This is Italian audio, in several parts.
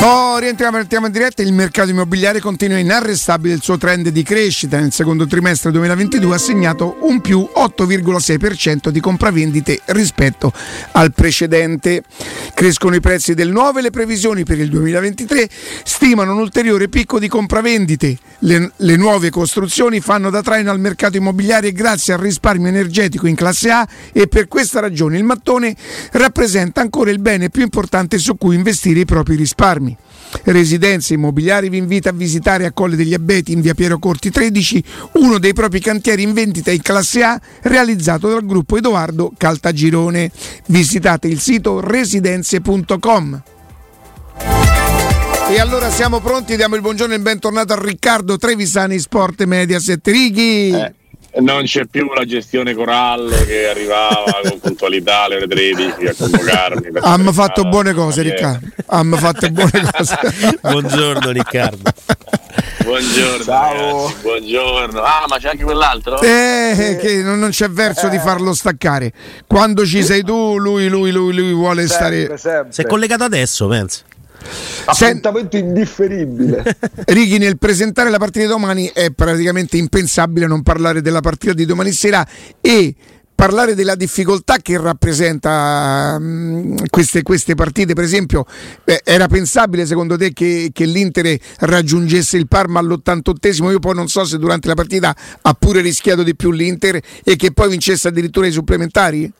Oh, rientriamo, rientriamo in diretta. Il mercato immobiliare continua inarrestabile il suo trend di crescita. Nel secondo trimestre 2022 ha segnato un più 8,6% di compravendite rispetto al precedente. Crescono i prezzi del nuovo e le previsioni per il 2023 stimano un ulteriore picco di compravendite. Le, le nuove costruzioni fanno da traino al mercato immobiliare grazie al risparmio energetico in classe A e per questa ragione il mattone rappresenta ancora il bene più importante su cui investire i propri risparmi. Residenze Immobiliari vi invita a visitare a Colle degli Abeti in via Piero Corti 13 uno dei propri cantieri in vendita in classe A realizzato dal gruppo Edoardo Caltagirone. Visitate il sito residenze.com. E allora siamo pronti, diamo il buongiorno e il bentornato a Riccardo Trevisani Sport Mediaset Righi. Eh non c'è più la gestione Corallo che arrivava con puntualità alle ore 13 a convocarmi. Hanno fatto buone cose, Riccardo. Hanno fatto buone cose. buongiorno, Riccardo. Buongiorno, Ciao. Ragazzi, buongiorno. Ah, ma c'è anche quell'altro? Eh, che non, non c'è verso eh. di farlo staccare. Quando ci sei tu, lui, lui, lui, lui vuole sempre, stare. Sempre. Si è collegato adesso, penso. Appuntamento Sen- indifferibile. Righi, nel presentare la partita di domani è praticamente impensabile non parlare della partita di domani sera e parlare della difficoltà che rappresenta um, queste, queste, partite, per esempio, eh, era pensabile secondo te che, che, l'Inter raggiungesse il Parma all'88esimo? Io poi non so se durante la partita ha pure rischiato di più l'Inter e che poi vincesse addirittura i supplementari?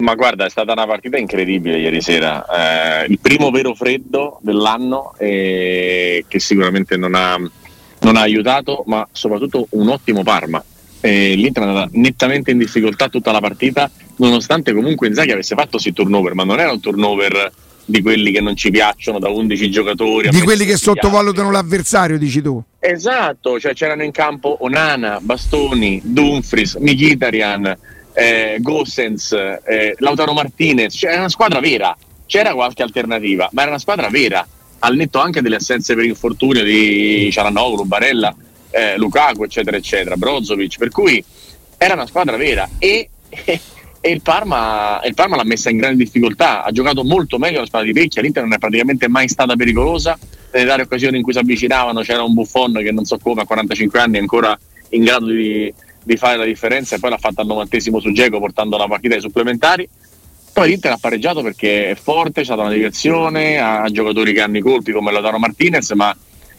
Ma guarda, è stata una partita incredibile ieri sera. Eh, il primo vero freddo dell'anno eh, che sicuramente non ha, non ha, aiutato, ma soprattutto un ottimo Parma. Eh, L'Inter è andata nettamente in difficoltà tutta la partita, nonostante comunque Inzaghi avesse fatto sì turnover, ma non era un turnover di quelli che non ci piacciono da 11 giocatori. Di quelli che sottovalutano l'avversario, dici tu. Esatto, cioè c'erano in campo Onana, Bastoni, Dumfries, Mkhitaryan eh, Gossens, eh, Lautaro Martinez, cioè era una squadra vera, c'era qualche alternativa, ma era una squadra vera, al netto anche delle assenze per infortunio di Cialanoglu, Barella, eh, Lukaku, eccetera, eccetera, Brozovic, per cui era una squadra vera e, e, e il, Parma, il, Parma, l'ha messa in grande difficoltà, ha giocato molto meglio la squadra di Vecchia, l'Inter non è praticamente mai stata pericolosa, nelle varie occasioni in cui si avvicinavano c'era un Buffon che non so come a 45 anni è ancora in grado di di fare la differenza e poi l'ha fatta al novantesimo su Geco portando la partita ai supplementari. Poi l'Inter ha pareggiato perché è forte, c'è stata una direzione, ha giocatori che hanno i colpi come Lautaro Martinez, ma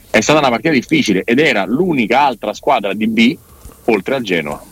è stata una partita difficile ed era l'unica altra squadra di B oltre al Genoa.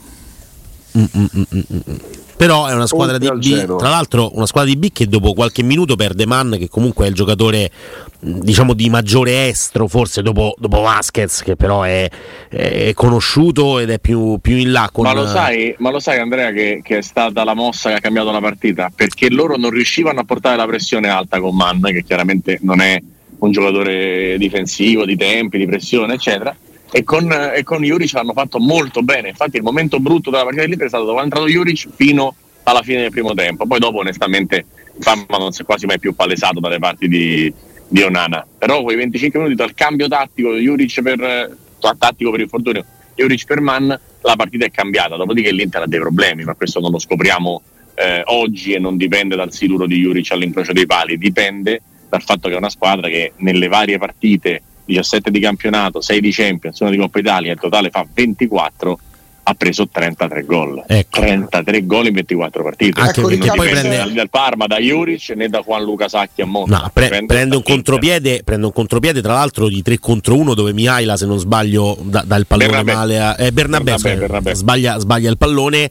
Mm, mm, mm, però è una squadra di B, tra l'altro una squadra di B che dopo qualche minuto perde Man, che comunque è il giocatore diciamo di maggiore estro, forse dopo, dopo Vasquez, che però è, è, conosciuto ed è più, più in là. Con... Ma, lo sai, ma lo sai Andrea che, che, è stata la mossa che ha cambiato la partita? Perché loro non riuscivano a portare la pressione alta con Man, che chiaramente non è un giocatore difensivo, di tempi, di pressione, eccetera e con, e con Juric l'hanno fatto molto bene. Infatti, il momento brutto della partita dell'Inter è stato dopo è entrato Juric fino alla fine del primo tempo. Poi, dopo, onestamente, Fama non si è quasi mai più palesato dalle parti di, di Onana. Però, quei 25 minuti dal cambio tattico Juric per tattico per infortunio, Juric per Man, la partita è cambiata. Dopodiché l'Inter ha dei problemi, ma questo non lo scopriamo eh, oggi e non dipende dal siluro di Juric all'incrocio dei pali, dipende dal fatto che è una squadra che nelle varie partite 17 di campionato, 6 di Champions, 1 di Coppa Italia, il totale fa 24 ha preso 33 gol. Ecco. 33 gol in 24 partite. Anche ecco, perché poi prende dal, dal Parma, da Juric né da Juan Luca Sacchi a Monza. No, pre- prende, prende, un contropiede, prende un contropiede tra l'altro di 3 contro 1 dove Mihaila se non sbaglio dà, da il pallone Bernabé. male a eh, Bernabé, Bernabé, Bernabé. Sbaglia, sbaglia il pallone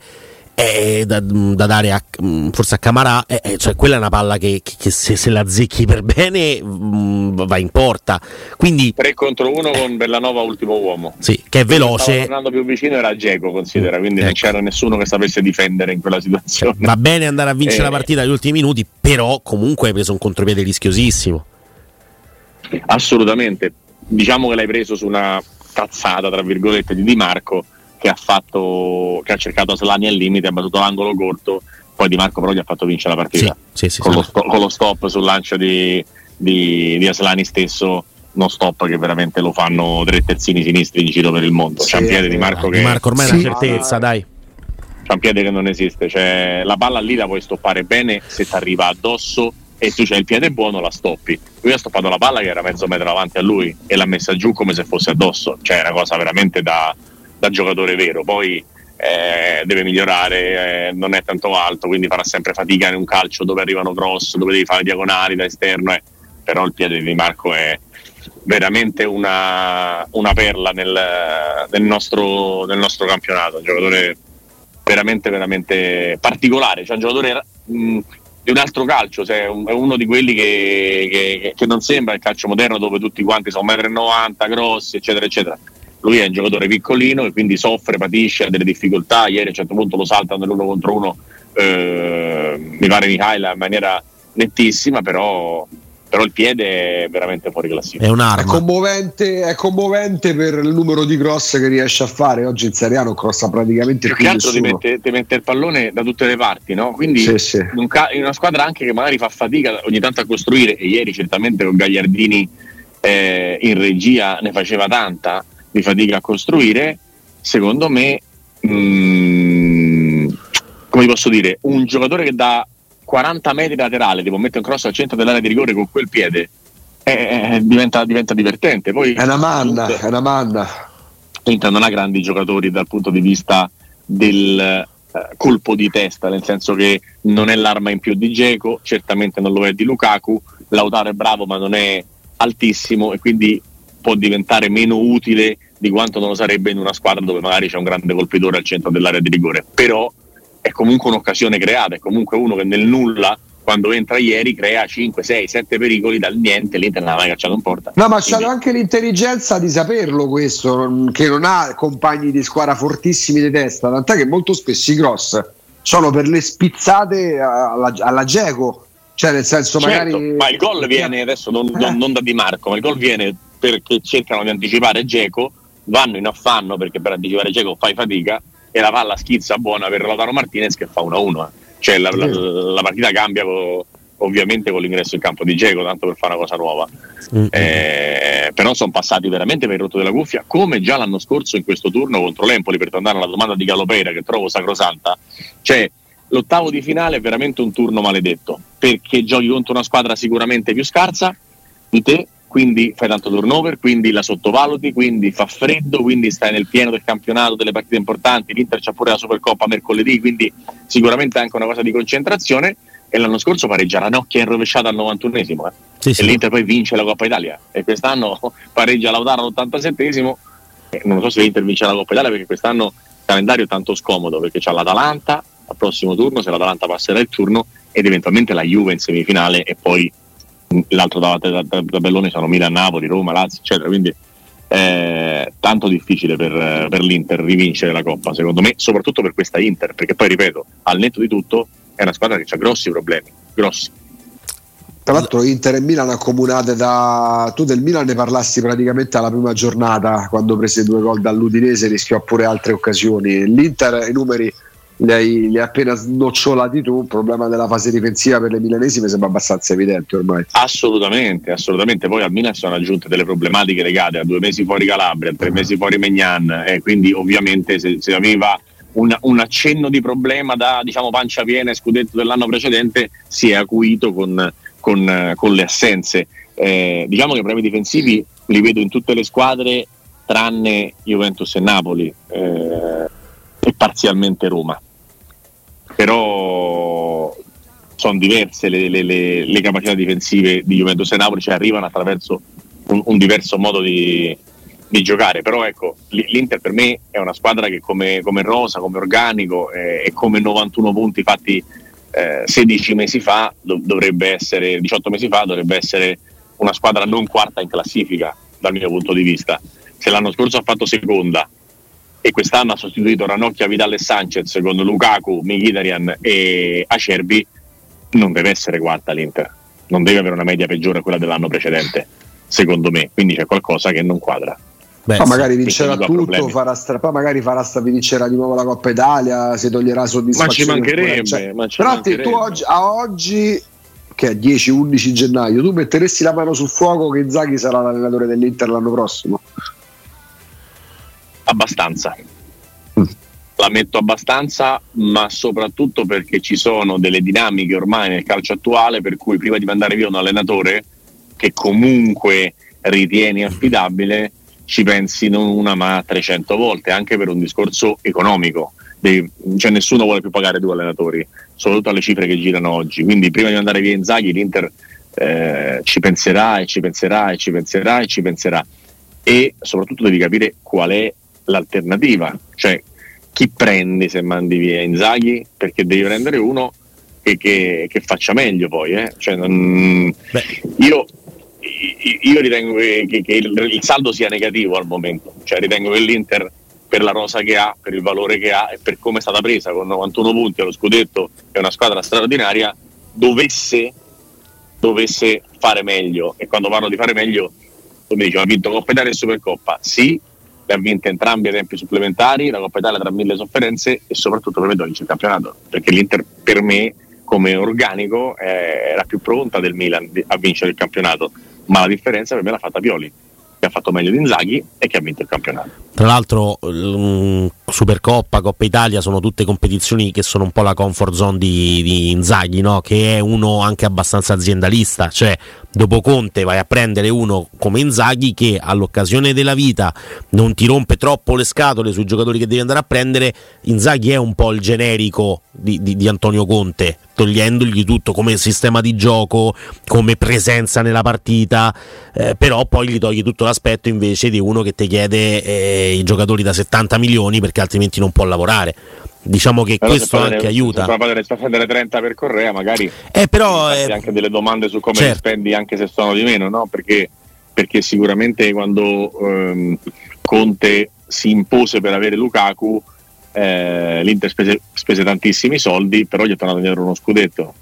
eh, da, da, dare a, mm, forse a Camarà, eh, cioè quella è una palla che, che, se, se, la zecchi per bene mh, mm, va in porta. Quindi 3 contro 1 con Bellanova ultimo uomo. Sì, che è veloce. Tornando più vicino era Geco, considera, quindi ecco. non c'era nessuno che sapesse difendere in quella situazione. Va bene andare a vincere la eh. partita agli ultimi minuti, però comunque hai preso un contropiede rischiosissimo. Assolutamente. Diciamo che l'hai preso su una cazzata, tra virgolette, di Di Marco che ha, fatto, che ha cercato Aslani al limite, ha battuto l'angolo corto, poi Di Marco però gli ha fatto vincere la partita sì, sì, con, lo sto, con, lo stop sul lancio di, di, di, Aslani stesso. Non stop che veramente lo fanno tre terzini sinistri in giro per il mondo. C'è un piede di Marco che. Di Marco ormai è una certezza, ah, dai. C'è un piede che non esiste. Cioè, la palla lì la puoi stoppare bene se ti arriva addosso e tu c'hai il piede buono, la stoppi. Lui ha stoppato la palla che era mezzo metro avanti a lui e l'ha messa giù come se fosse addosso, cioè è una cosa veramente da, da giocatore vero. Poi eh, deve migliorare, eh, non è tanto alto, quindi farà sempre fatica in un calcio dove arrivano cross, dove devi fare diagonali da esterno, eh. però il piede di Marco è veramente una, una perla nel, nel, nostro, nel, nostro, campionato, un giocatore veramente, veramente particolare, cioè un giocatore mh, di un altro calcio, cioè è uno di quelli che, che, che, non sembra il calcio moderno dove tutti quanti sono 1,90 m, grossi, eccetera, eccetera. Lui è un giocatore piccolino e quindi soffre, patisce, ha delle difficoltà. Ieri a un certo punto lo saltano nell'uno contro uno, eh, mi pare Mihaila in maniera nettissima, però però il piede è veramente fuori classifica. È un'arma. È commovente, è commovente per il numero di cross che riesce a fare. Oggi in Serie A non crossa praticamente più, più che altro ti mette, ti mette, il pallone da tutte le parti, no? Quindi sì, sì. In, in, una squadra anche che magari fa fatica ogni tanto a costruire, e ieri certamente con Gagliardini eh, in regia ne faceva tanta di fatica a costruire, secondo me, mh, mm, come posso dire, un giocatore che dà 40 metri laterale, devo mettere un cross al centro dell'area di rigore con quel piede, eh, eh, diventa, diventa, divertente. Poi, è una manna, è una manna. Inter non ha grandi giocatori dal punto di vista del eh, colpo di testa, nel senso che non è l'arma in più di Geco, certamente non lo è di Lukaku, Lautaro è bravo ma non è altissimo e quindi può diventare meno utile di quanto non lo sarebbe in una squadra dove magari c'è un grande colpitore al centro dell'area di rigore. Però è comunque un'occasione creata, è comunque uno che nel nulla quando entra ieri crea 5, 6, 7 pericoli dal niente, l'Inter non ha mai cacciato in porta. No, ma Quindi... c'ha anche l'intelligenza di saperlo questo, che non ha compagni di squadra fortissimi di testa, tant'è che molto spesso i cross sono per le spizzate alla, alla Geco, cioè nel senso certo, magari... Ma il gol viene adesso non, non, non, da Di Marco, ma il gol viene perché cercano di anticipare Geco, vanno in affanno perché per anticipare Geco fai fatica e la palla schizza buona per Lautaro Martinez che fa 1-1. Eh. Cioè la, la, la, partita cambia con, ovviamente con l'ingresso in campo di Geco, tanto per fare una cosa nuova. Mm-hmm. Eh, però sono passati veramente per il rotto della cuffia, come già l'anno scorso in questo turno contro l'Empoli, per tornare alla domanda di Galopera che trovo sacrosanta. Cioè, l'ottavo di finale è veramente un turno maledetto, perché giochi contro una squadra sicuramente più scarsa di te, quindi fai tanto turnover, quindi la sottovaluti, quindi fa freddo, quindi stai nel pieno del campionato, delle partite importanti, l'Inter c'ha pure la Supercoppa mercoledì, quindi sicuramente anche una cosa di concentrazione e l'anno scorso pareggia la Nocchia in rovesciata al 91esimo eh. sì, sì. e l'Inter poi vince la Coppa Italia e quest'anno pareggia Lautaro all'87esimo e non so se l'Inter vince la Coppa Italia perché quest'anno il calendario è tanto scomodo perché c'è l'Atalanta al prossimo turno, se l'Atalanta passerà il turno ed eventualmente la Juve in semifinale e poi l'altro tabellone sono Milan, Napoli, Roma, Lazio, eccetera. Quindi eh, tanto difficile per, per, l'Inter rivincere la Coppa, secondo me, soprattutto per questa Inter, perché poi ripeto, al netto di tutto è una squadra che ha grossi problemi, grossi. Tra l'altro Inter e Milan accomunate da... Tu del Milan ne parlassi praticamente alla prima giornata quando prese due gol dall'Udinese, rischiò pure altre occasioni. L'Inter i numeri li hai, appena snocciolati tu, il problema della fase difensiva per le milanesi mi sembra abbastanza evidente ormai. Assolutamente, assolutamente. Poi al Milan sono aggiunte delle problematiche legate a due mesi fuori Calabria, a tre mesi fuori Megnan e quindi ovviamente se, se aveva un, un, accenno di problema da diciamo pancia piena e scudetto dell'anno precedente si è acuito con, con, con le assenze. Eh, diciamo che i problemi difensivi li vedo in tutte le squadre tranne Juventus e Napoli eh, e parzialmente Roma però sono diverse le, le, le, le, capacità difensive di Juventus e Napoli, cioè arrivano attraverso un, un diverso modo di, di, giocare, però ecco, l'Inter per me è una squadra che come, come rosa, come organico eh, e come 91 punti fatti eh, 16 mesi fa, do, dovrebbe essere, 18 mesi fa, dovrebbe essere una squadra non quarta in classifica dal mio punto di vista. Se l'anno scorso ha fatto seconda e quest'anno ha sostituito Ranocchia, Vidal e Sanchez con Lukaku, Mkhitaryan e Acerbi, non deve essere quarta l'Inter, non deve avere una media peggiore a quella dell'anno precedente, secondo me, quindi c'è qualcosa che non quadra. Beh, poi magari vincerà tutto, farà stra- poi magari farà sta, vincerà di nuovo la Coppa Italia, si toglierà soddisfazione. Ma ci mancherebbe. Cioè, ma ci però mancherebbe. tu oggi, a oggi, che è 10-11 gennaio, tu metteresti la mano sul fuoco che Zaghi sarà l'allenatore dell'Inter l'anno prossimo? Abbastanza. la metto abbastanza, ma soprattutto perché ci sono delle dinamiche ormai nel calcio attuale per cui prima di mandare via un allenatore che comunque ritieni affidabile, ci pensi non una ma 300 volte, anche per un discorso economico. Devi, cioè nessuno vuole più pagare due allenatori, soprattutto alle cifre che girano oggi. Quindi prima di mandare via Inzaghi l'Inter eh, ci penserà e ci penserà e ci penserà e ci penserà. E soprattutto devi capire qual è l'alternativa, cioè chi prendi se mandi via Inzaghi, perché devi prendere uno che, che, che faccia meglio poi. Eh? Cioè, non, io, io, ritengo che, che il, il, saldo sia negativo al momento, cioè ritengo che l'Inter per la rosa che ha, per il valore che ha e per come è stata presa con 91 punti allo scudetto, è una squadra straordinaria, dovesse, dovesse fare meglio. E quando parlo di fare meglio, tu mi dici, ha vinto Coppa Italia e Supercoppa? Sì, ha vinte entrambi ai tempi supplementari, la Coppa Italia tra mille sofferenze e soprattutto per me vince il campionato, perché l'Inter per me come organico eh, era più pronta del Milan a vincere il campionato, ma la differenza per me l'ha fatta Pioli che ha fatto meglio di Inzaghi e che ha vinto il campionato. Tra l'altro um, Supercoppa, Coppa Italia sono tutte competizioni che sono un po' la comfort zone di, di Inzaghi, no? che è uno anche abbastanza aziendalista, cioè dopo Conte vai a prendere uno come Inzaghi che all'occasione della vita non ti rompe troppo le scatole sui giocatori che devi andare a prendere, Inzaghi è un po' il generico di, di, di Antonio Conte, togliendogli tutto come sistema di gioco, come presenza nella partita, eh, però poi gli togli tutto l'aspetto invece di uno che ti chiede eh, i giocatori da 70 milioni perché altrimenti non può lavorare. Diciamo che però questo anche delle, aiuta. Se puoi spendere 30 per Correa, magari eh, però, eh, anche delle domande su come certo. li spendi, anche se sono di meno, no? perché, perché sicuramente quando ehm, Conte si impose per avere Lukaku eh, l'Inter spese, spese, tantissimi soldi, però gli è tornato indietro uno scudetto.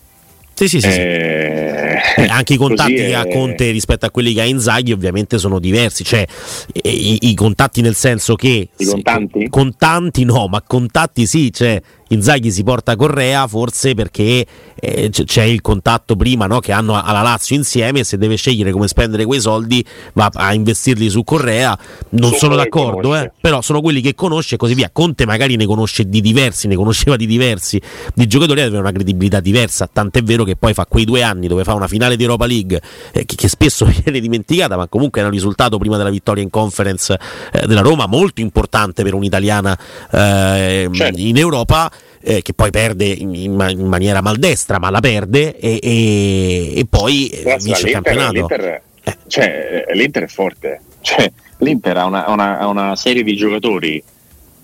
Sì, sì, sì. Eh, eh, anche i contatti che ha Conte rispetto a quelli che ha Inzaghi ovviamente sono diversi, cioè i, i contatti nel senso che... I contanti? Contanti no, ma contatti sì, cioè Inzaghi si porta Correa forse perché eh, c'è il contatto prima no, che hanno alla Lazio insieme e se deve scegliere come spendere quei soldi va a investirli su Correa non sono, sono d'accordo eh, però sono quelli che conosce e così via Conte magari ne conosce di diversi ne conosceva di diversi di giocatori aveva una credibilità diversa tant'è vero che poi fa quei due anni dove fa una finale di Europa League eh, che, che, spesso viene dimenticata ma comunque è un risultato prima della vittoria in conference eh, della Roma molto importante per un'italiana eh, certo. in Europa eh, che poi perde in, in, maniera maldestra, ma la perde e, e, e poi Grazie vince il campionato. L'Inter, eh. cioè, l'Inter è forte, cioè, l'Inter ha una, una, una serie di giocatori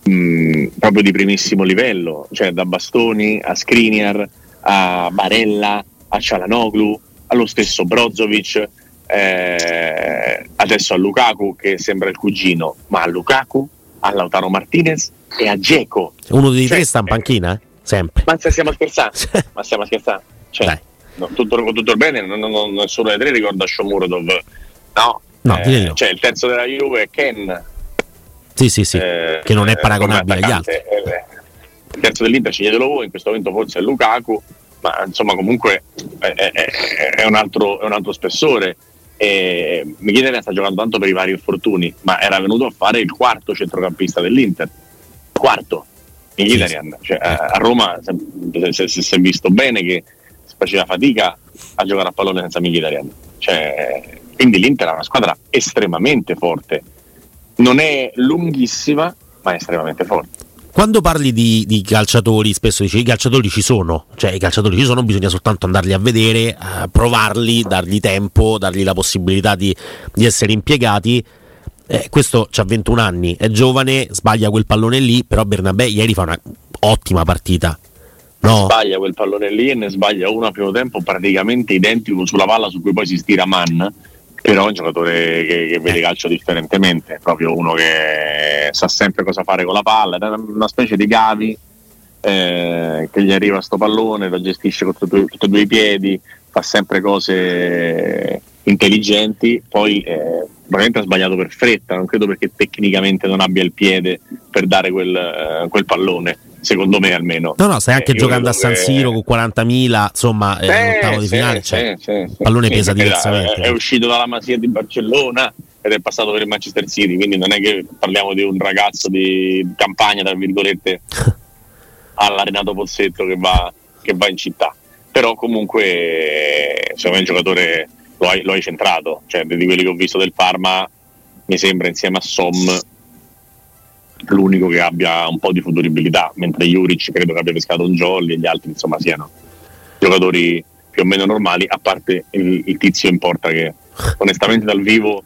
mh, proprio di primissimo livello, cioè da Bastoni a Skriniar a Barella a Cialanoglu, allo stesso Brozovic. Eh, adesso a Lukaku che sembra il cugino, ma a Lukaku, a Lautaro Martinez e a Geco. Uno dei cioè, tre sta in panchina? Sempre. Ma stiamo scherzando? ma stiamo scherzando? Cioè, no, tutto, tutto bene, non, non, nessuno dei tre ricorda Shomurodov. No, no, eh, cioè il terzo della Juve è Ken. Sì, sì, sì, eh, che non è paragonabile agli altri. Il terzo dell'Inter sceglietelo voi, in questo momento forse è Lukaku, ma insomma comunque è, è, è, un, altro, è un altro spessore. E Mkhitaryan sta giocando tanto per i vari infortuni, ma era venuto a fare il quarto centrocampista dell'Inter. Quarto, Mkhitaryan. Cioè, a Roma si, è visto bene che faceva fatica a giocare a pallone senza Mkhitaryan. Cioè, quindi l'Inter è una squadra estremamente forte. Non è lunghissima, ma è estremamente forte quando parli di, di, calciatori, spesso dici i calciatori ci sono, cioè i calciatori ci sono, bisogna soltanto andarli a vedere, eh, provarli, dargli tempo, dargli la possibilità di, di essere impiegati. Eh, questo ha 21 anni, è giovane, sbaglia quel pallone lì, però Bernabé ieri fa un'ottima partita. No. Sbaglia quel pallone lì e ne sbaglia uno a primo tempo praticamente identico sulla palla su cui poi si stira Mann però è un giocatore che, che vede calcio differentemente, proprio uno che sa sempre cosa fare con la palla, è una specie di Gavi eh, che gli arriva sto pallone, lo gestisce con tutti e due i piedi, fa sempre cose intelligenti, poi eh, probabilmente ha sbagliato per fretta, non credo perché tecnicamente non abbia il piede per dare quel, eh, quel pallone secondo me almeno. No, no, stai anche eh, giocando a San Siro che... con 40.000, insomma, è eh, l'ottavo di finale, sì, cioè, sì, sì, pallone pesa diversamente. È, è, uscito dalla Masia di Barcellona, ed è passato per il Manchester City, quindi non è che parliamo di un ragazzo di campagna, tra virgolette, alla Renato Pozzetto che va, che va in città. Però comunque secondo me il giocatore lo hai, lo hai centrato, cioè di quelli che ho visto del Parma mi sembra insieme a Som l'unico che abbia un po' di futuribilità, mentre Juric credo che abbia pescato un jolly e gli altri insomma siano giocatori più o meno normali, a parte il, il tizio in porta che onestamente dal vivo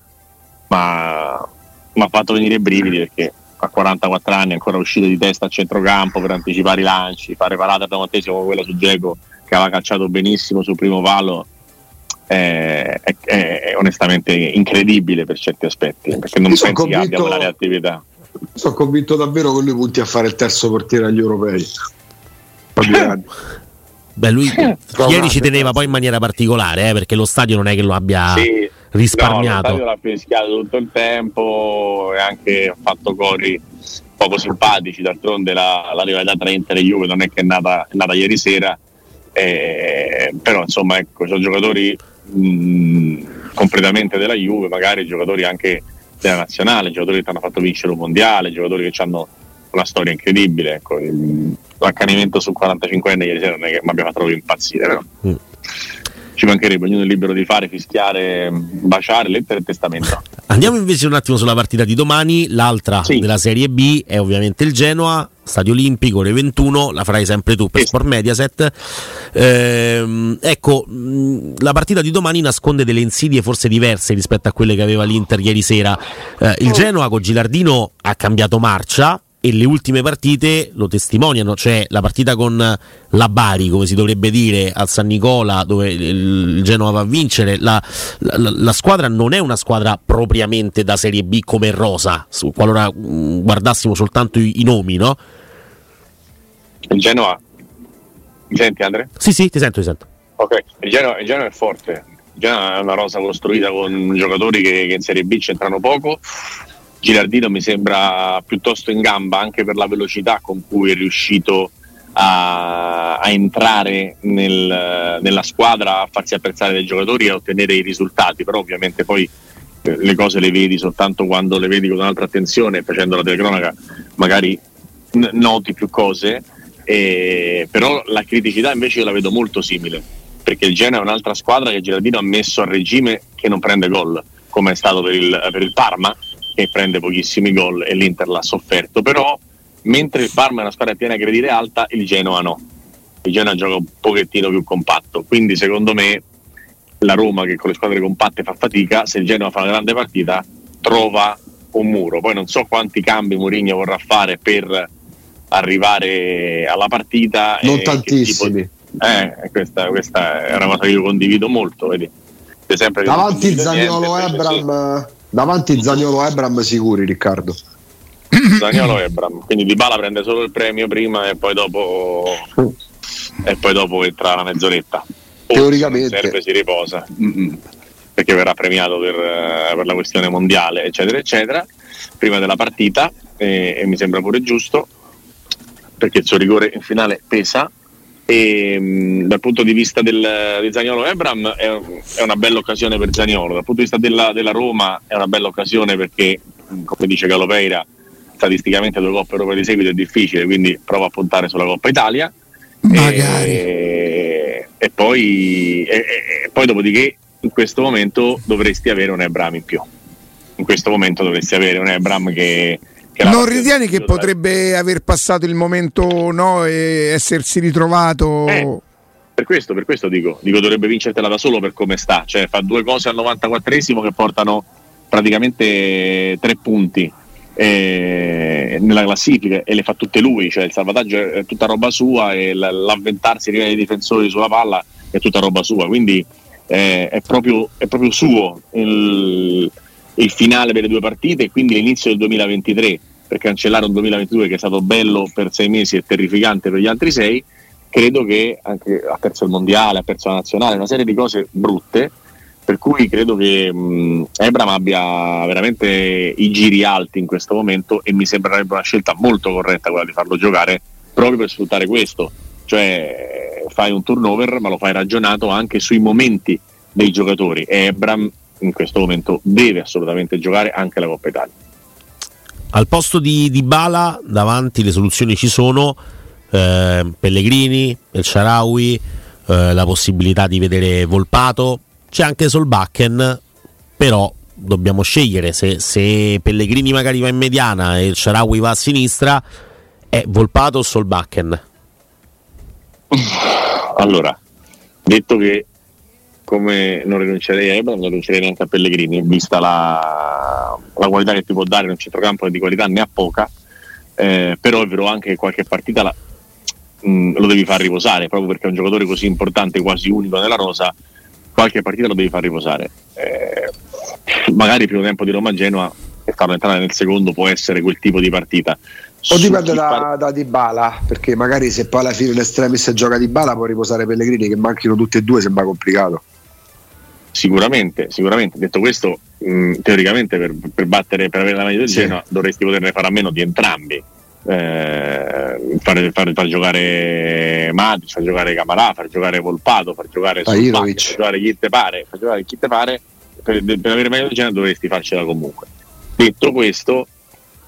mi ha fatto venire i brividi perché a 44 anni ancora uscito di testa a centrocampo per anticipare i lanci, fare parate al davantisimo come quella su Geco che aveva calciato benissimo sul primo palo è, è, è, onestamente incredibile per certi aspetti perché non pensi convinto, che abbia quella reattività sono convinto davvero che lui punti a fare il terzo portiere agli europei. Beh, lui ieri ci teneva poi in maniera particolare, eh, perché lo stadio non è che lo abbia sì, risparmiato. No, lo l'ha fischiato tutto il tempo e anche ha fatto cori poco simpatici. D'altronde la, la rivalità tra Inter e Juve non è che è nata, è nata ieri sera, eh, però insomma, ecco, sono giocatori mh, completamente della Juve, magari giocatori anche della nazionale, giocatori che ti hanno fatto vincere un mondiale, giocatori che hanno una storia incredibile. Ecco, l'accanimento sul 45enne ieri sera non è che mi abbia fatto proprio impazzire, però. Mm. Ci mancherebbe, ognuno è libero di fare, fischiare, baciare, lettera e testamento. Andiamo invece un attimo sulla partita di domani, l'altra sì. della Serie B è ovviamente il Genoa, Stadio Olimpico, ore 21, la farai sempre tu per. Sport Mediaset. Ehm, ecco, la partita di domani nasconde delle insidie forse diverse rispetto a quelle che aveva l'Inter ieri sera. Eh, il oh. Genoa con Gilardino ha cambiato marcia, e le ultime partite lo testimoniano, cioè la partita con la Bari, come si dovrebbe dire, al San Nicola, dove il Genova va a vincere, la, la, la squadra non è una squadra propriamente da Serie B come Rosa, qualora mm, guardassimo soltanto i, i nomi, no? Il Genoa, mi senti Andre? Sì, sì, ti sento, ti sento. Ok, il Genoa, il Genoa è forte, Genoa è una rosa costruita con giocatori che, che in Serie B c'entrano poco Girardino mi sembra piuttosto in gamba anche per la velocità con cui è riuscito a, a entrare nel, nella squadra, a farsi apprezzare dai giocatori e a ottenere i risultati, però ovviamente poi eh, le cose le vedi soltanto quando le vedi con un'altra attenzione, facendo la telecronaca magari n- noti più cose, e, però la criticità invece io la vedo molto simile, perché il Genoa è un'altra squadra che Girardino ha messo a regime che non prende gol, come è stato per il, per il Parma, che prende pochissimi gol e l'Inter l'ha sofferto, però mentre il Parma è una squadra piena credire alta, il Genoa no. Il Genoa gioca un pochettino più compatto, quindi secondo me la Roma che con le squadre compatte fa fatica, se il Genoa fa una grande partita trova un muro. Poi non so quanti cambi Mourinho vorrà fare per arrivare alla partita. Non tantissimi. Di... Eh, questa, questa, è una cosa che io condivido molto. Vedi? Davanti Zagnolo e Abram Davanti Zagnolo e Ebram sicuri, Riccardo. Zagnolo e Ebram, quindi Di Bala prende solo il premio prima e poi dopo, e poi dopo entra la mezz'oretta. O Teoricamente. Serve, si riposa. Perché verrà premiato per, per, la questione mondiale, eccetera, eccetera, prima della partita, e, e mi sembra pure giusto, perché il suo rigore in finale pesa e mh, dal punto di vista del, di Zagnolo Ebram è, è, una bella occasione per Zagnolo, dal punto di vista della, della Roma è una bella occasione perché, come dice Galopeira, statisticamente due coppe europee di seguito è difficile, quindi prova a puntare sulla Coppa Italia. Magari. E, e, poi, e, e poi dopodiché in questo momento dovresti avere un Ebram in più. In questo momento dovresti avere un Ebram che non ritieni che potrebbe aver passato il momento no, e essersi ritrovato? Eh, per questo, per questo dico, dico dovrebbe vincertela da solo per come sta, cioè fa due cose al 94esimo che portano praticamente tre punti eh, nella classifica e le fa tutte lui, cioè il salvataggio è tutta roba sua e l'avventarsi dei difensori sulla palla è tutta roba sua, quindi eh, è, proprio, è, proprio, suo il, il finale delle due partite e quindi l'inizio del 2023 per cancellare un 2022 che è stato bello per sei mesi e terrificante per gli altri sei, credo che anche ha perso il mondiale, ha perso la nazionale, una serie di cose brutte, per cui credo che Ebram abbia veramente i giri alti in questo momento e mi sembrerebbe una scelta molto corretta quella di farlo giocare proprio per sfruttare questo, cioè fai un turnover ma lo fai ragionato anche sui momenti dei giocatori. E Ebram in questo momento deve assolutamente giocare anche la Coppa Italia. Al posto di, di Bala davanti le soluzioni ci sono, eh, Pellegrini, El Sharawi, eh, la possibilità di vedere Volpato, c'è anche Solbakken, però dobbiamo scegliere se, se, Pellegrini magari va in mediana e il Sharawi va a sinistra, è Volpato o Solbakken? Allora, detto che come non rinuncerei a Ebra, non rinuncerei neanche a Pellegrini, vista la, la qualità che ti può dare in un centrocampo di qualità ne ha poca, eh, però è vero anche che qualche partita la, mh, mm, lo devi far riposare, proprio perché è un giocatore così importante, quasi unico nella rosa, qualche partita lo devi far riposare. Eh, magari il primo tempo di Roma-Genoa e farlo entrare nel secondo può essere quel tipo di partita. O dipende da, par- da Dybala, perché magari se poi alla fine l'estremis gioca Dybala può riposare Pellegrini, che manchino tutti e due sembra complicato. Sicuramente, sicuramente. Detto questo, mh, teoricamente per, per, battere, per avere la maglia del sì. Genoa dovresti poterne fare a meno di entrambi. Eh, far, far, far, giocare Matic, far giocare Camarà, far giocare Volpato, far giocare Sulpacchi, far giocare chi te pare, far giocare chi te pare per, per avere maglia del Genoa dovresti farcela comunque. Detto questo,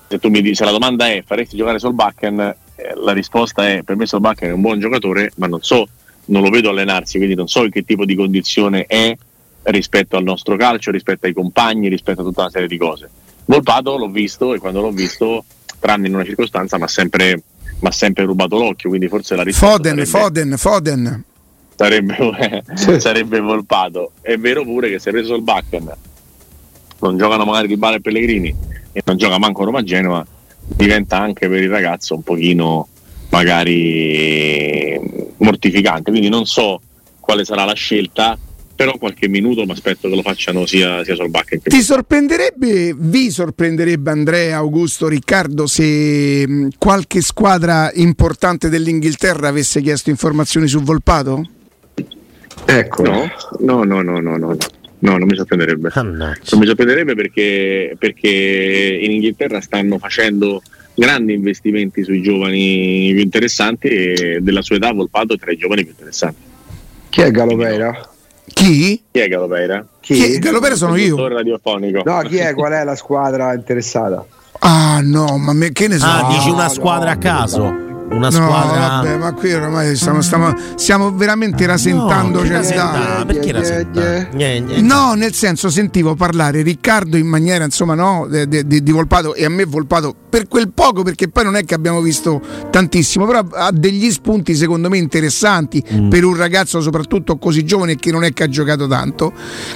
se tu mi dici, se la domanda è faresti giocare Solbakken, eh, la risposta è per me Solbakken è un buon giocatore, ma non so, non lo vedo allenarsi, quindi non so in che tipo di condizione è rispetto al nostro calcio, rispetto ai compagni, rispetto a tutta una serie di cose. Volpato l'ho visto e quando l'ho visto, tranne in una circostanza, mi ha sempre, sempre, rubato l'occhio, quindi forse la risposta Foden, sarebbe, Foden, Foden. Sarebbe, eh, sarebbe Volpato. È vero pure che se hai preso il Bakken, non giocano magari Di Bale e Pellegrini e non gioca manco Roma Genova, diventa anche per il ragazzo un pochino magari mortificante. Quindi non so quale sarà la scelta però qualche minuto mi aspetto che lo facciano sia, sia Solbacca Ti sorprenderebbe, vi sorprenderebbe Andrea, Augusto, Riccardo se mh, qualche squadra importante dell'Inghilterra avesse chiesto informazioni su Volpato? Ecco. No, no, no, no, no, no. No, non mi sorprenderebbe. Oh, non mi sorprenderebbe perché, perché in Inghilterra stanno facendo grandi investimenti sui giovani più interessanti e della sua età Volpato è tra i giovani più interessanti. Chi è Galopeira? Chi? Chi è Galopera? Chi? chi? Galopera sono io. Radiofonico. No, chi è? Qual è la squadra interessata? Ah no, ma me, che ne so? Ah, dici una squadra no, a caso? Una squadra. No, vabbè, ma qui ormai stiamo, stiamo, stiamo veramente rasentando. No, rasenta, perché rasentare? No, nel senso sentivo parlare Riccardo in maniera insomma no, di, di, di, Volpato e a me Volpato per quel poco perché poi non è che abbiamo visto tantissimo, però ha degli spunti secondo me interessanti mm. per un ragazzo soprattutto così giovane che non è che ha giocato tanto.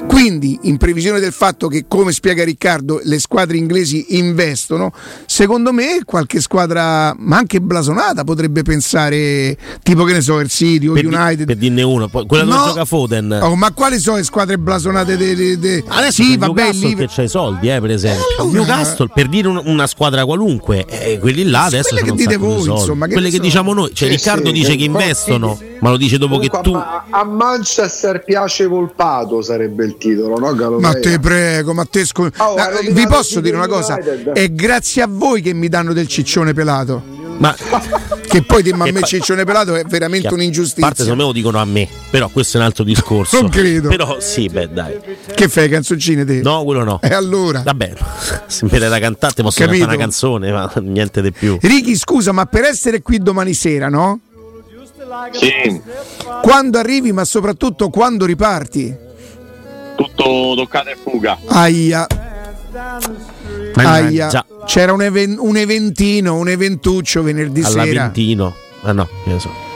Quindi in previsione del fatto che come spiega Riccardo le squadre inglesi investono, secondo me qualche squadra ma anche blasonata strada potrebbe pensare, tipo che ne so, il City o per United. Di, per dirne uno, quella dove gioca Foden. Oh, ma quali sono le squadre blasonate? De, de, de... Adesso sì, vabbè, lì... che c'è i soldi, eh, per esempio. Eh, allora... Newcastle, per dire un, una squadra qualunque, eh, quelli là adesso sono che dite voi, insomma, che quelle che so. diciamo noi. Cioè, sì, Riccardo sì, dice che investono, ma lo dice dopo Comunque, che tu. A Manchester piace Volpato sarebbe il titolo, no? Galopea? Ma te prego, ma te scu... oh, vi posso dire una cosa? È grazie a voi che mi danno del ciccione pelato. Ma che poi dirmi a me Ciccione Pelato è veramente un'ingiustizia. A parte secondo me lo dicono a me, però questo è un altro discorso. non credo. Però sì, beh, dai. Che fai canzoncine te? No, quello no. E allora? Vabbè, se mi da cantante posso cantare una canzone, ma niente di più. Ricky, scusa, ma per essere qui domani sera, no? Sì. Quando arrivi, ma soprattutto quando riparti? Tutto toccata e fuga. Aia. Aia. C'era un, even- un, eventino, un eventuccio venerdì Alla sera. All'aventino. Ah no, io so.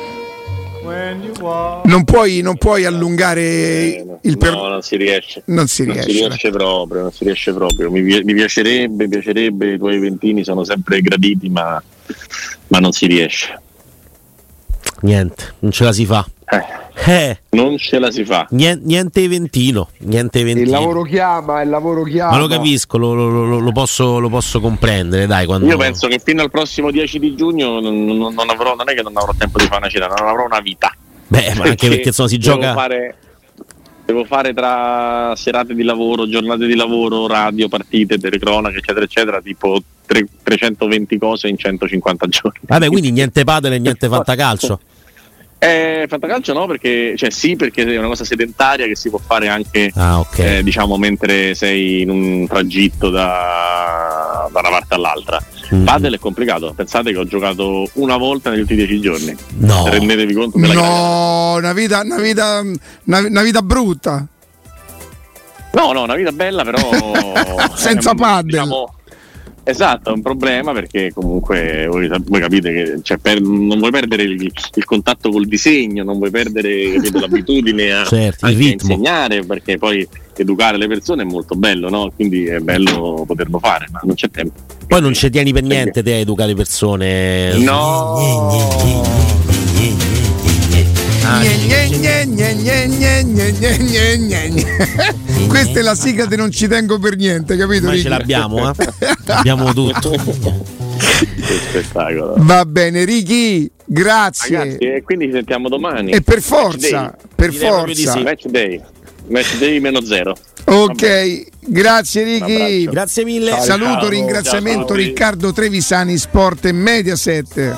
Non puoi, non puoi allungare il per... No, non si riesce. Non si riesce. Non si riesce proprio, non si riesce proprio. Mi, mi piacerebbe, mi piacerebbe, i tuoi eventini sono sempre graditi, ma, ma non si riesce. Niente, non ce la si fa. Eh. Eh, non ce la si fa. Niente, niente eventino, niente eventino. Il lavoro chiama, il lavoro chiama. Ma lo capisco, lo, lo, lo, posso, lo posso, comprendere. Dai, quando... Io penso che fino al prossimo 10 di giugno non, non, avrò, non è che non avrò tempo di fare una cena, non avrò una vita. Beh, ma anche perché insomma, si gioca. Fare, devo fare tra serate di lavoro, giornate di lavoro, radio, partite, telecronache, eccetera, eccetera, tipo 3, 320 cose in 150 giorni. Vabbè, quindi niente padel e niente fantacalcio. Eh, fantacalcio no, perché cioè sì, perché è una cosa sedentaria che si può fare anche ah, okay. eh, diciamo mentre sei in un tragitto da, da una parte all'altra. Mm. Padel è complicato, pensate che ho giocato una volta negli ultimi dieci giorni. No. Rendetevi conto della No, una vita, una, vita, una, una vita brutta. No, no, una vita bella, però senza diciamo, paddle. Diciamo, Esatto, è un problema perché comunque voi, voi capite che cioè, per, non vuoi perdere il, il, contatto col disegno, non vuoi perdere capito, l'abitudine a, certo, a insegnare perché poi educare le persone è molto bello, no? quindi è bello poterlo fare, ma non c'è tempo. Poi non ci tieni per niente te a educare le persone. No. Questa è la sigla di non ci tengo per niente, capito? Ma ce l'abbiamo, eh? abbiamo tutto. che spettacolo. Va bene, Ricky, grazie. Ragazzi, e quindi ci sentiamo domani. E per forza, per forza. Sì. Match day. Match day meno zero. Ok, grazie Ricky. Grazie mille. Ciao, Saluto, ciao, ringraziamento ciao, Riccardo Trevisani, Sport e Mediaset.